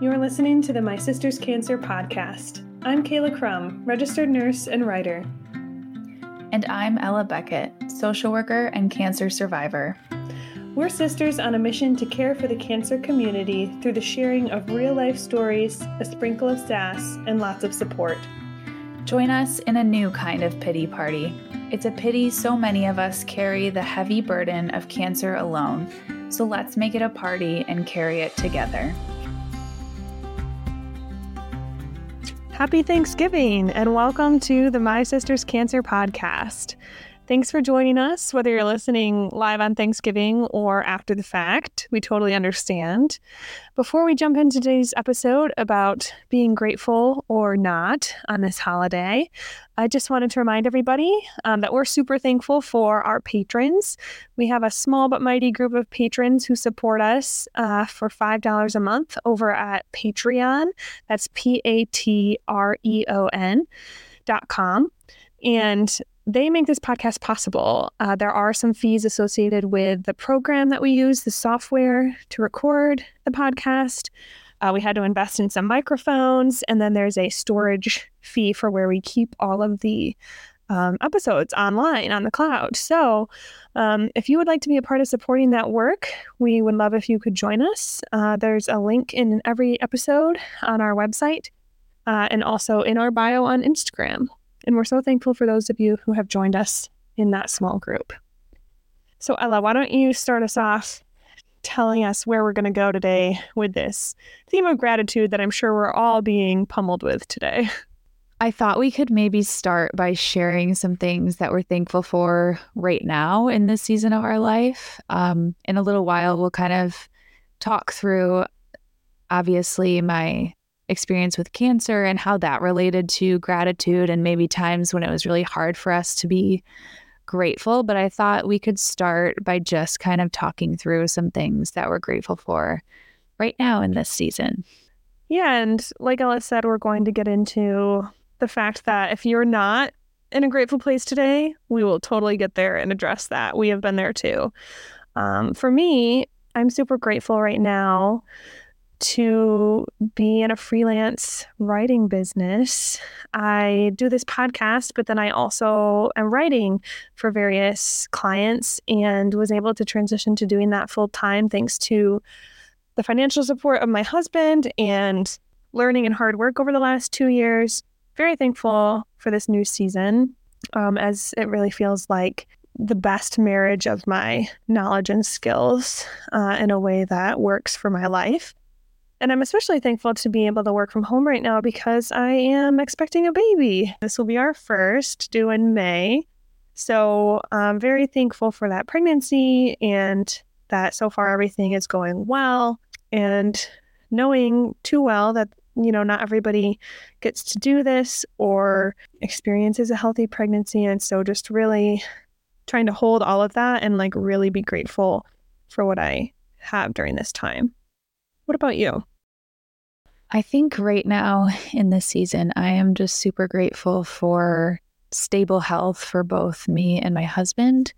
You're listening to the My Sister's Cancer podcast. I'm Kayla Crum, registered nurse and writer. And I'm Ella Beckett, social worker and cancer survivor. We're sisters on a mission to care for the cancer community through the sharing of real life stories, a sprinkle of sass, and lots of support. Join us in a new kind of pity party. It's a pity so many of us carry the heavy burden of cancer alone, so let's make it a party and carry it together. Happy Thanksgiving and welcome to the My Sister's Cancer podcast. Thanks for joining us, whether you're listening live on Thanksgiving or after the fact. We totally understand. Before we jump into today's episode about being grateful or not on this holiday, I just wanted to remind everybody um, that we're super thankful for our patrons. We have a small but mighty group of patrons who support us uh, for $5 a month over at Patreon. That's P A T R E O N dot com. And they make this podcast possible. Uh, there are some fees associated with the program that we use, the software to record the podcast. Uh, we had to invest in some microphones, and then there's a storage fee for where we keep all of the um, episodes online on the cloud. So, um, if you would like to be a part of supporting that work, we would love if you could join us. Uh, there's a link in every episode on our website uh, and also in our bio on Instagram. And we're so thankful for those of you who have joined us in that small group. So, Ella, why don't you start us off telling us where we're going to go today with this theme of gratitude that I'm sure we're all being pummeled with today? I thought we could maybe start by sharing some things that we're thankful for right now in this season of our life. Um, in a little while, we'll kind of talk through, obviously, my experience with cancer and how that related to gratitude and maybe times when it was really hard for us to be grateful. But I thought we could start by just kind of talking through some things that we're grateful for right now in this season. Yeah. And like Ella said, we're going to get into the fact that if you're not in a grateful place today, we will totally get there and address that. We have been there too. Um, for me, I'm super grateful right now to be in a freelance writing business. I do this podcast, but then I also am writing for various clients and was able to transition to doing that full time thanks to the financial support of my husband and learning and hard work over the last two years. Very thankful for this new season, um, as it really feels like the best marriage of my knowledge and skills uh, in a way that works for my life. And I'm especially thankful to be able to work from home right now because I am expecting a baby. This will be our first, due in May. So I'm very thankful for that pregnancy and that so far everything is going well. And knowing too well that, you know, not everybody gets to do this or experiences a healthy pregnancy. And so just really trying to hold all of that and like really be grateful for what I have during this time. What about you? I think right now in this season, I am just super grateful for stable health for both me and my husband.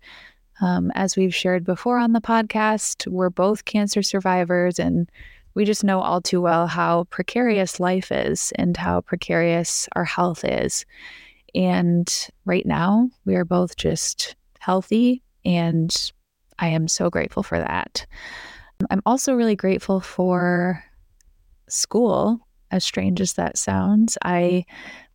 Um, as we've shared before on the podcast, we're both cancer survivors, and we just know all too well how precarious life is and how precarious our health is. And right now, we are both just healthy, and I am so grateful for that. I'm also really grateful for school, as strange as that sounds. I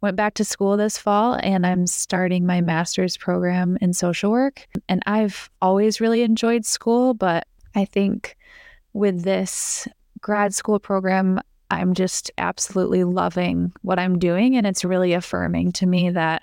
went back to school this fall and I'm starting my master's program in social work. And I've always really enjoyed school, but I think with this grad school program, I'm just absolutely loving what I'm doing. And it's really affirming to me that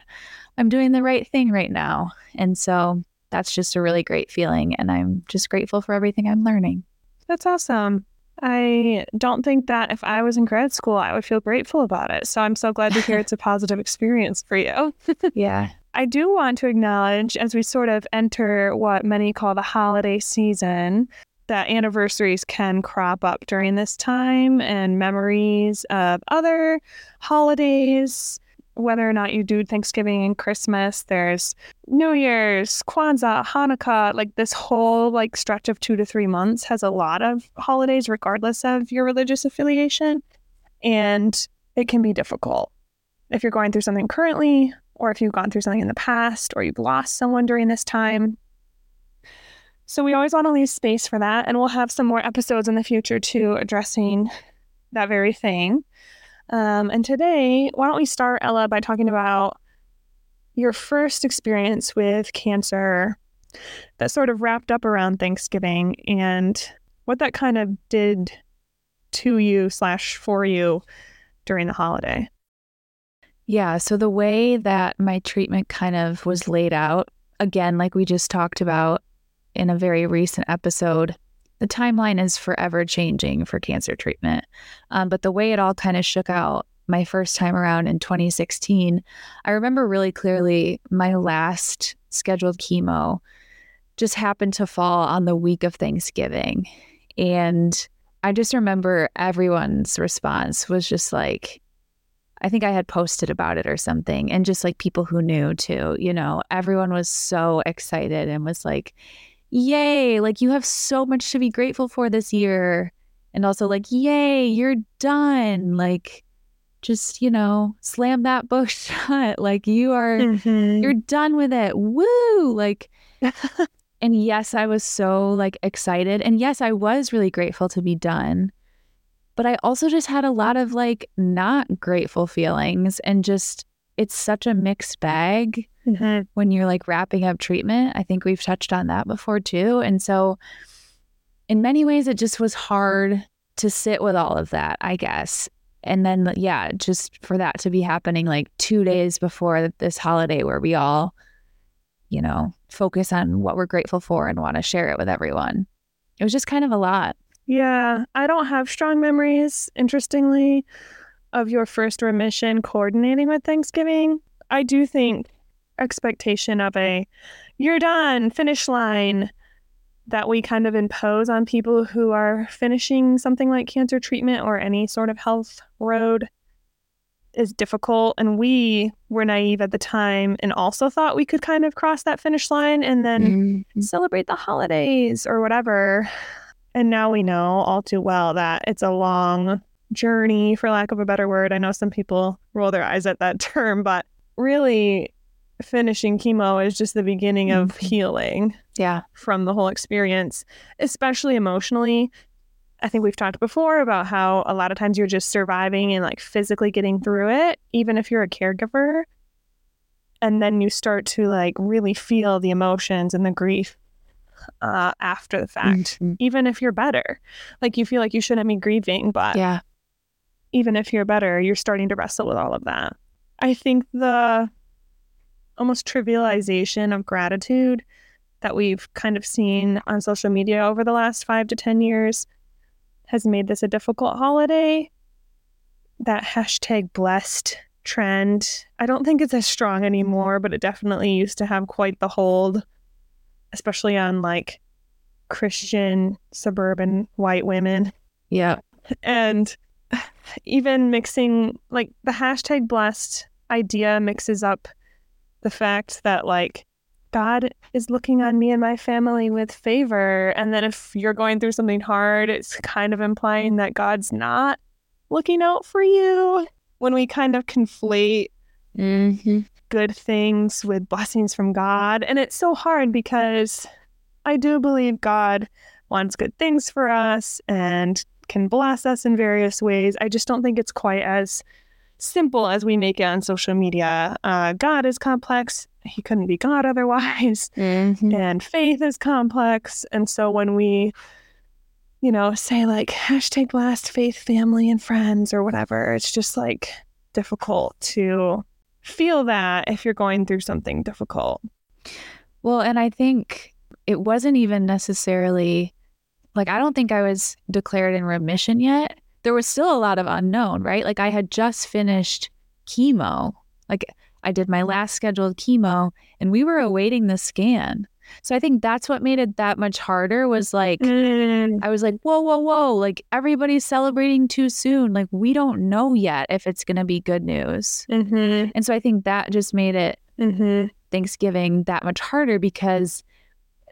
I'm doing the right thing right now. And so that's just a really great feeling. And I'm just grateful for everything I'm learning. That's awesome. I don't think that if I was in grad school, I would feel grateful about it. So I'm so glad to hear it's a positive experience for you. yeah. I do want to acknowledge as we sort of enter what many call the holiday season, that anniversaries can crop up during this time and memories of other holidays whether or not you do Thanksgiving and Christmas, there's New Year's, Kwanzaa, Hanukkah, like this whole like stretch of two to three months has a lot of holidays, regardless of your religious affiliation. And it can be difficult. If you're going through something currently, or if you've gone through something in the past, or you've lost someone during this time. So we always want to leave space for that. And we'll have some more episodes in the future too addressing that very thing. Um, and today, why don't we start, Ella, by talking about your first experience with cancer that sort of wrapped up around Thanksgiving and what that kind of did to you slash for you during the holiday. Yeah. So the way that my treatment kind of was laid out, again, like we just talked about in a very recent episode, the timeline is forever changing for cancer treatment. Um, but the way it all kind of shook out my first time around in 2016, I remember really clearly my last scheduled chemo just happened to fall on the week of Thanksgiving. And I just remember everyone's response was just like, I think I had posted about it or something, and just like people who knew too, you know, everyone was so excited and was like, Yay, like you have so much to be grateful for this year. And also, like, yay, you're done. Like, just, you know, slam that book shut. Like, you are, mm-hmm. you're done with it. Woo. Like, and yes, I was so like excited. And yes, I was really grateful to be done. But I also just had a lot of like not grateful feelings and just it's such a mixed bag mm-hmm. when you're like wrapping up treatment. I think we've touched on that before too. And so, in many ways, it just was hard to sit with all of that, I guess. And then, yeah, just for that to be happening like two days before this holiday where we all, you know, focus on what we're grateful for and want to share it with everyone. It was just kind of a lot. Yeah, I don't have strong memories, interestingly, of your first remission coordinating with Thanksgiving. I do think expectation of a you're done finish line that we kind of impose on people who are finishing something like cancer treatment or any sort of health road is difficult and we were naive at the time and also thought we could kind of cross that finish line and then mm-hmm. celebrate the holidays or whatever and now we know all too well that it's a long journey for lack of a better word i know some people roll their eyes at that term but really finishing chemo is just the beginning of mm-hmm. healing. Yeah. From the whole experience, especially emotionally. I think we've talked before about how a lot of times you're just surviving and like physically getting through it, even if you're a caregiver. And then you start to like really feel the emotions and the grief uh, after the fact, mm-hmm. even if you're better. Like you feel like you shouldn't be grieving, but yeah, even if you're better, you're starting to wrestle with all of that. I think the almost trivialization of gratitude that we've kind of seen on social media over the last five to 10 years has made this a difficult holiday. That hashtag blessed trend, I don't think it's as strong anymore, but it definitely used to have quite the hold, especially on like Christian suburban white women. Yeah. And even mixing like the hashtag blessed idea mixes up the fact that like God is looking on me and my family with favor. And then if you're going through something hard, it's kind of implying that God's not looking out for you. When we kind of conflate mm-hmm. good things with blessings from God. And it's so hard because I do believe God wants good things for us and can bless us in various ways. I just don't think it's quite as simple as we make it on social media. Uh, God is complex. He couldn't be God otherwise. Mm-hmm. And faith is complex. And so when we, you know, say like hashtag blast faith, family, and friends or whatever, it's just like difficult to feel that if you're going through something difficult. Well, and I think it wasn't even necessarily like, I don't think I was declared in remission yet there was still a lot of unknown, right? Like I had just finished chemo. Like I did my last scheduled chemo and we were awaiting the scan. So I think that's what made it that much harder was like mm. I was like, whoa, whoa, whoa, like everybody's celebrating too soon. Like we don't know yet if it's gonna be good news. Mm-hmm. And so I think that just made it mm-hmm. Thanksgiving that much harder because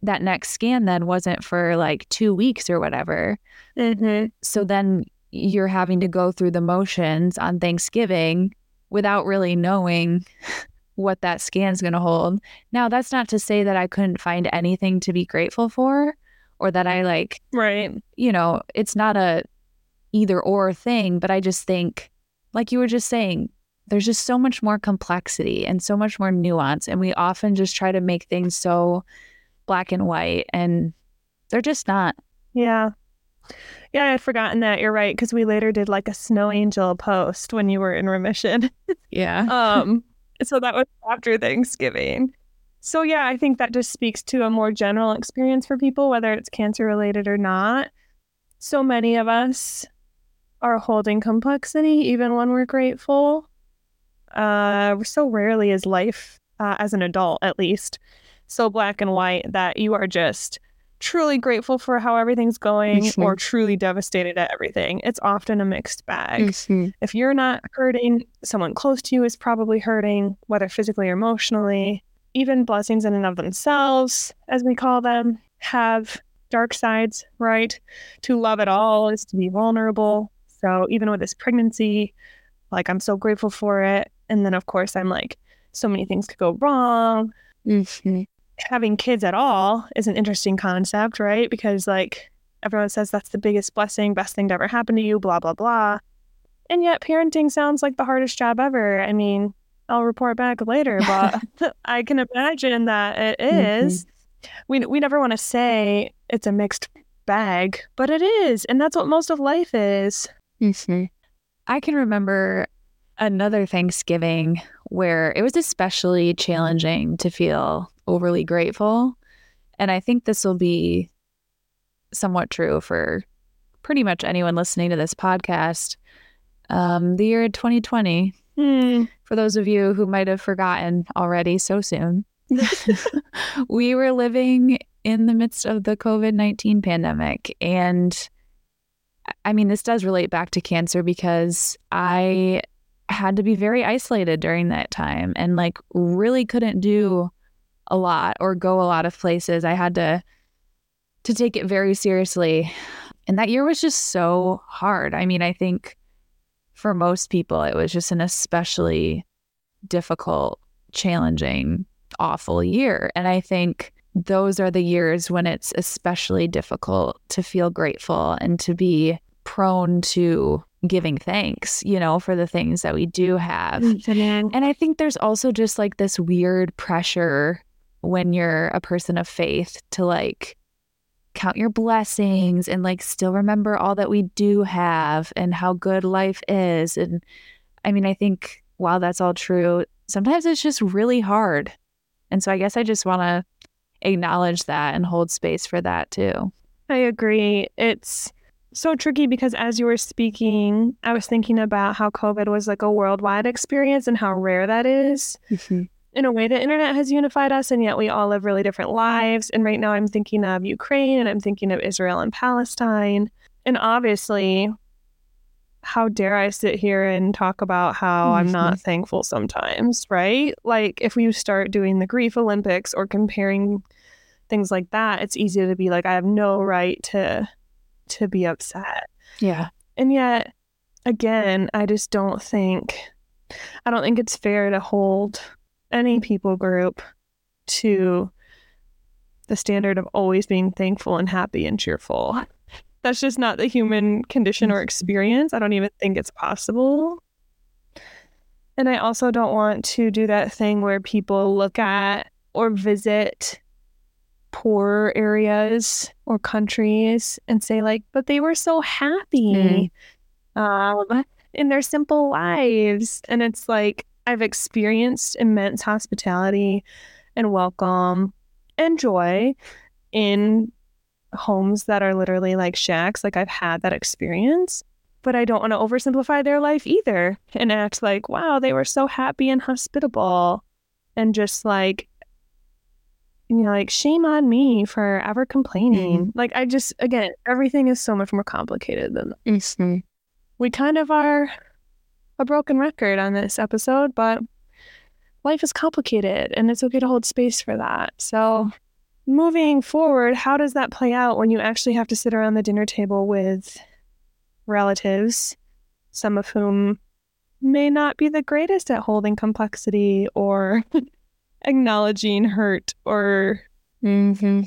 that next scan then wasn't for like two weeks or whatever. Mm-hmm. So then you're having to go through the motions on Thanksgiving without really knowing what that scan's going to hold. Now, that's not to say that I couldn't find anything to be grateful for or that I like, right. you know, it's not a either or thing, but I just think, like you were just saying, there's just so much more complexity and so much more nuance. And we often just try to make things so black and white, and they're just not. Yeah. Yeah, I had forgotten that. You're right. Because we later did like a snow angel post when you were in remission. Yeah. um, so that was after Thanksgiving. So, yeah, I think that just speaks to a more general experience for people, whether it's cancer related or not. So many of us are holding complexity even when we're grateful. Uh, so rarely is life, uh, as an adult at least, so black and white that you are just truly grateful for how everything's going mm-hmm. or truly devastated at everything. It's often a mixed bag. Mm-hmm. If you're not hurting, someone close to you is probably hurting, whether physically or emotionally. Even blessings in and of themselves, as we call them, have dark sides, right? To love at all is to be vulnerable. So even with this pregnancy, like I'm so grateful for it. And then, of course, I'm like, so many things could go wrong. Mm-hmm having kids at all is an interesting concept, right? Because like everyone says that's the biggest blessing, best thing to ever happen to you, blah, blah, blah. And yet parenting sounds like the hardest job ever. I mean, I'll report back later, but I can imagine that it mm-hmm. Mm-hmm. We, we never want to say it's a mixed bag, but it is. And that's what most of life is. Mm-hmm. I can remember another Thanksgiving where it was especially challenging to feel overly grateful. And I think this will be somewhat true for pretty much anyone listening to this podcast. Um, the year 2020, mm. for those of you who might have forgotten already so soon, we were living in the midst of the COVID 19 pandemic. And I mean, this does relate back to cancer because I had to be very isolated during that time and like really couldn't do a lot or go a lot of places. I had to to take it very seriously. And that year was just so hard. I mean, I think for most people it was just an especially difficult, challenging, awful year. And I think those are the years when it's especially difficult to feel grateful and to be prone to giving thanks, you know, for the things that we do have. Mm, and I think there's also just like this weird pressure when you're a person of faith to like count your blessings and like still remember all that we do have and how good life is. And I mean, I think while that's all true, sometimes it's just really hard. And so I guess I just want to acknowledge that and hold space for that too. I agree. It's so tricky because as you were speaking, I was thinking about how COVID was like a worldwide experience and how rare that is. Mm-hmm in a way, the internet has unified us, and yet we all live really different lives. And right now, I'm thinking of Ukraine and I'm thinking of Israel and Palestine. And obviously, how dare I sit here and talk about how mm-hmm. I'm not thankful sometimes, right? Like, if we start doing the grief Olympics or comparing things like that, it's easy to be like, I have no right to to be upset. Yeah. And yet, again, I just don't think I don't think it's fair to hold any people group to the standard of always being thankful and happy and cheerful. That's just not the human condition or experience. I don't even think it's possible. And I also don't want to do that thing where people look at or visit poor areas or countries and say, like, but they were so happy mm. um, in their simple lives. And it's like, I've experienced immense hospitality and welcome and joy in homes that are literally like shacks. Like I've had that experience, but I don't want to oversimplify their life either and act like, wow, they were so happy and hospitable and just like, you know, like shame on me for ever complaining. Mm-hmm. Like I just, again, everything is so much more complicated than mm-hmm. we kind of are a broken record on this episode, but life is complicated and it's okay to hold space for that. So, moving forward, how does that play out when you actually have to sit around the dinner table with relatives, some of whom may not be the greatest at holding complexity or acknowledging hurt or mm-hmm.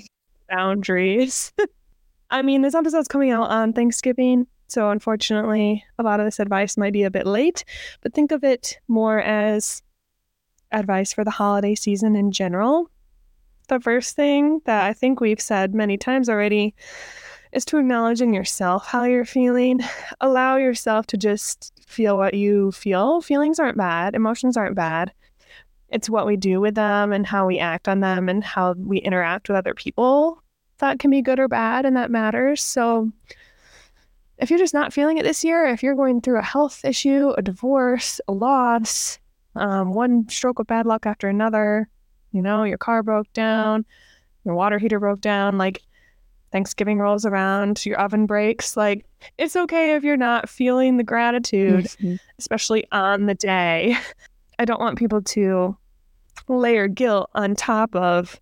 boundaries. I mean, this episode's coming out on Thanksgiving, so unfortunately, a lot of this advice might be a bit late, but think of it more as advice for the holiday season in general. The first thing that I think we've said many times already is to acknowledge in yourself how you're feeling. Allow yourself to just feel what you feel. Feelings aren't bad, emotions aren't bad. It's what we do with them and how we act on them and how we interact with other people that can be good or bad and that matters. So if you're just not feeling it this year, if you're going through a health issue, a divorce, a loss, um, one stroke of bad luck after another, you know, your car broke down, your water heater broke down, like Thanksgiving rolls around, your oven breaks, like it's okay if you're not feeling the gratitude, mm-hmm. especially on the day. I don't want people to layer guilt on top of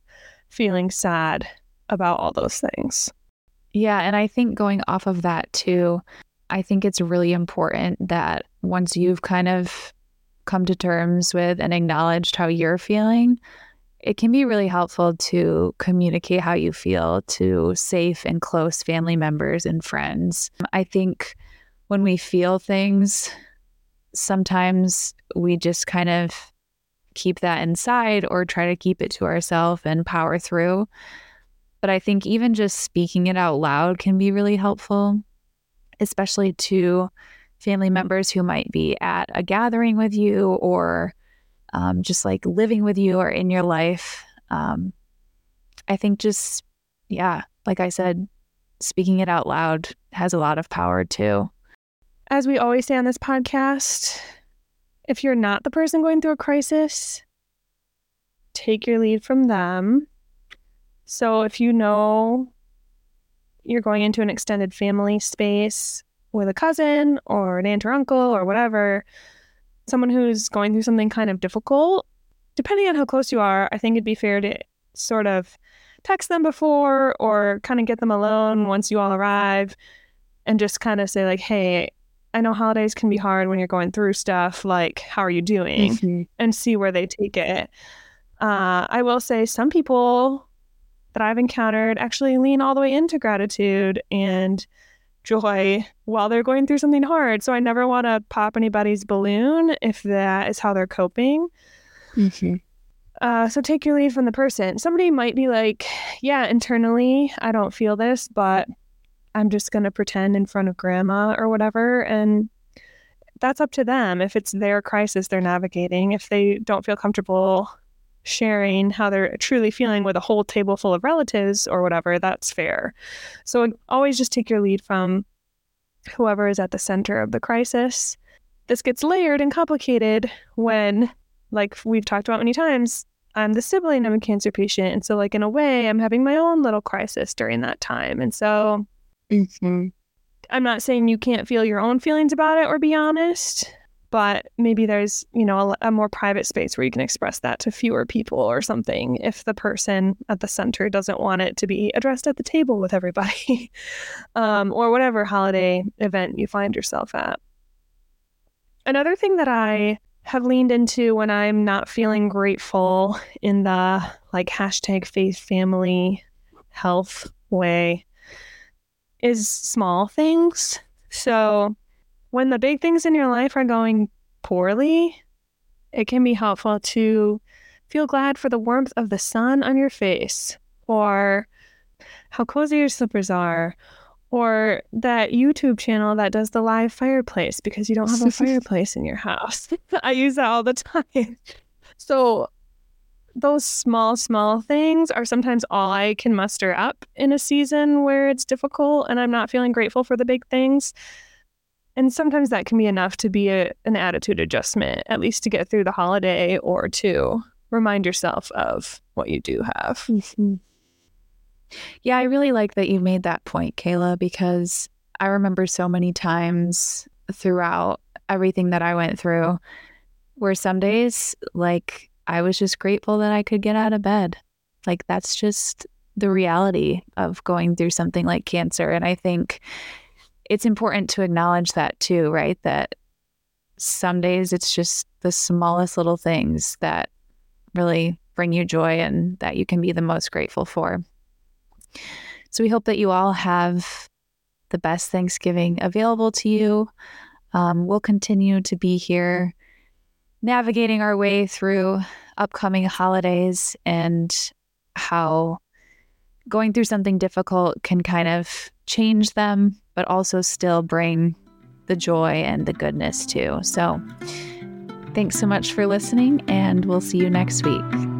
feeling sad about all those things. Yeah. And I think going off of that too, I think it's really important that once you've kind of come to terms with and acknowledged how you're feeling, it can be really helpful to communicate how you feel to safe and close family members and friends. I think when we feel things, sometimes we just kind of keep that inside or try to keep it to ourselves and power through. But I think even just speaking it out loud can be really helpful, especially to family members who might be at a gathering with you or um, just like living with you or in your life. Um, I think just, yeah, like I said, speaking it out loud has a lot of power too. As we always say on this podcast, if you're not the person going through a crisis, take your lead from them so if you know you're going into an extended family space with a cousin or an aunt or uncle or whatever, someone who's going through something kind of difficult, depending on how close you are, I think it'd be fair to sort of text them before or kind of get them alone once you all arrive and just kind of say like, "Hey, I know holidays can be hard when you're going through stuff. Like, how are you doing?" Mm-hmm. and see where they take it. Uh, I will say some people that I've encountered actually lean all the way into gratitude and joy while they're going through something hard. So I never want to pop anybody's balloon if that is how they're coping. Mm-hmm. Uh, so take your lead from the person. Somebody might be like, yeah, internally, I don't feel this, but I'm just going to pretend in front of grandma or whatever. And that's up to them. If it's their crisis they're navigating, if they don't feel comfortable sharing how they're truly feeling with a whole table full of relatives or whatever, that's fair. So always just take your lead from whoever is at the center of the crisis. This gets layered and complicated when, like we've talked about many times, I'm the sibling of a cancer patient. And so, like, in a way, I'm having my own little crisis during that time. And so, mm-hmm. I'm not saying you can't feel your own feelings about it or be honest, but maybe there's you know a, a, more private space where you can express that to fewer people or something if the person at the center doesn't want it to be addressed at the table with everybody um, or whatever holiday event you find yourself at. Another thing that i have leaned into when i'm not feeling grateful in the like hashtag faith family health way is small things. So when the big things in your life are going poorly, it can be helpful to feel glad for the warmth of the sun on your face, or how cozy your slippers are, or that YouTube channel that does the live fireplace because you don't have a fireplace in your house. I use that all the time. So, those small, small things are sometimes all I can muster up in a season where it's difficult and I'm not feeling grateful for the big things. And sometimes that can be enough to be a, an attitude adjustment, at least to get through the holiday or to remind yourself of what you do have. Mm-hmm. Yeah, I really like that you made that point, Kayla, because I remember so many times throughout everything that I went through where some days, like, I was just grateful that I could get out of bed. Like, that's just the reality of going through something like cancer. And I think it's important to acknowledge that too, right? That some days it's just the smallest little things that really bring you joy and that you can be the most grateful for. So we hope that you all have the best Thanksgiving available to you. Um, we'll continue to be here navigating our way through upcoming holidays and how going through something difficult can kind of change them, but also still bring the joy and the goodness too. So, thanks so much for listening, and we'll see you next week.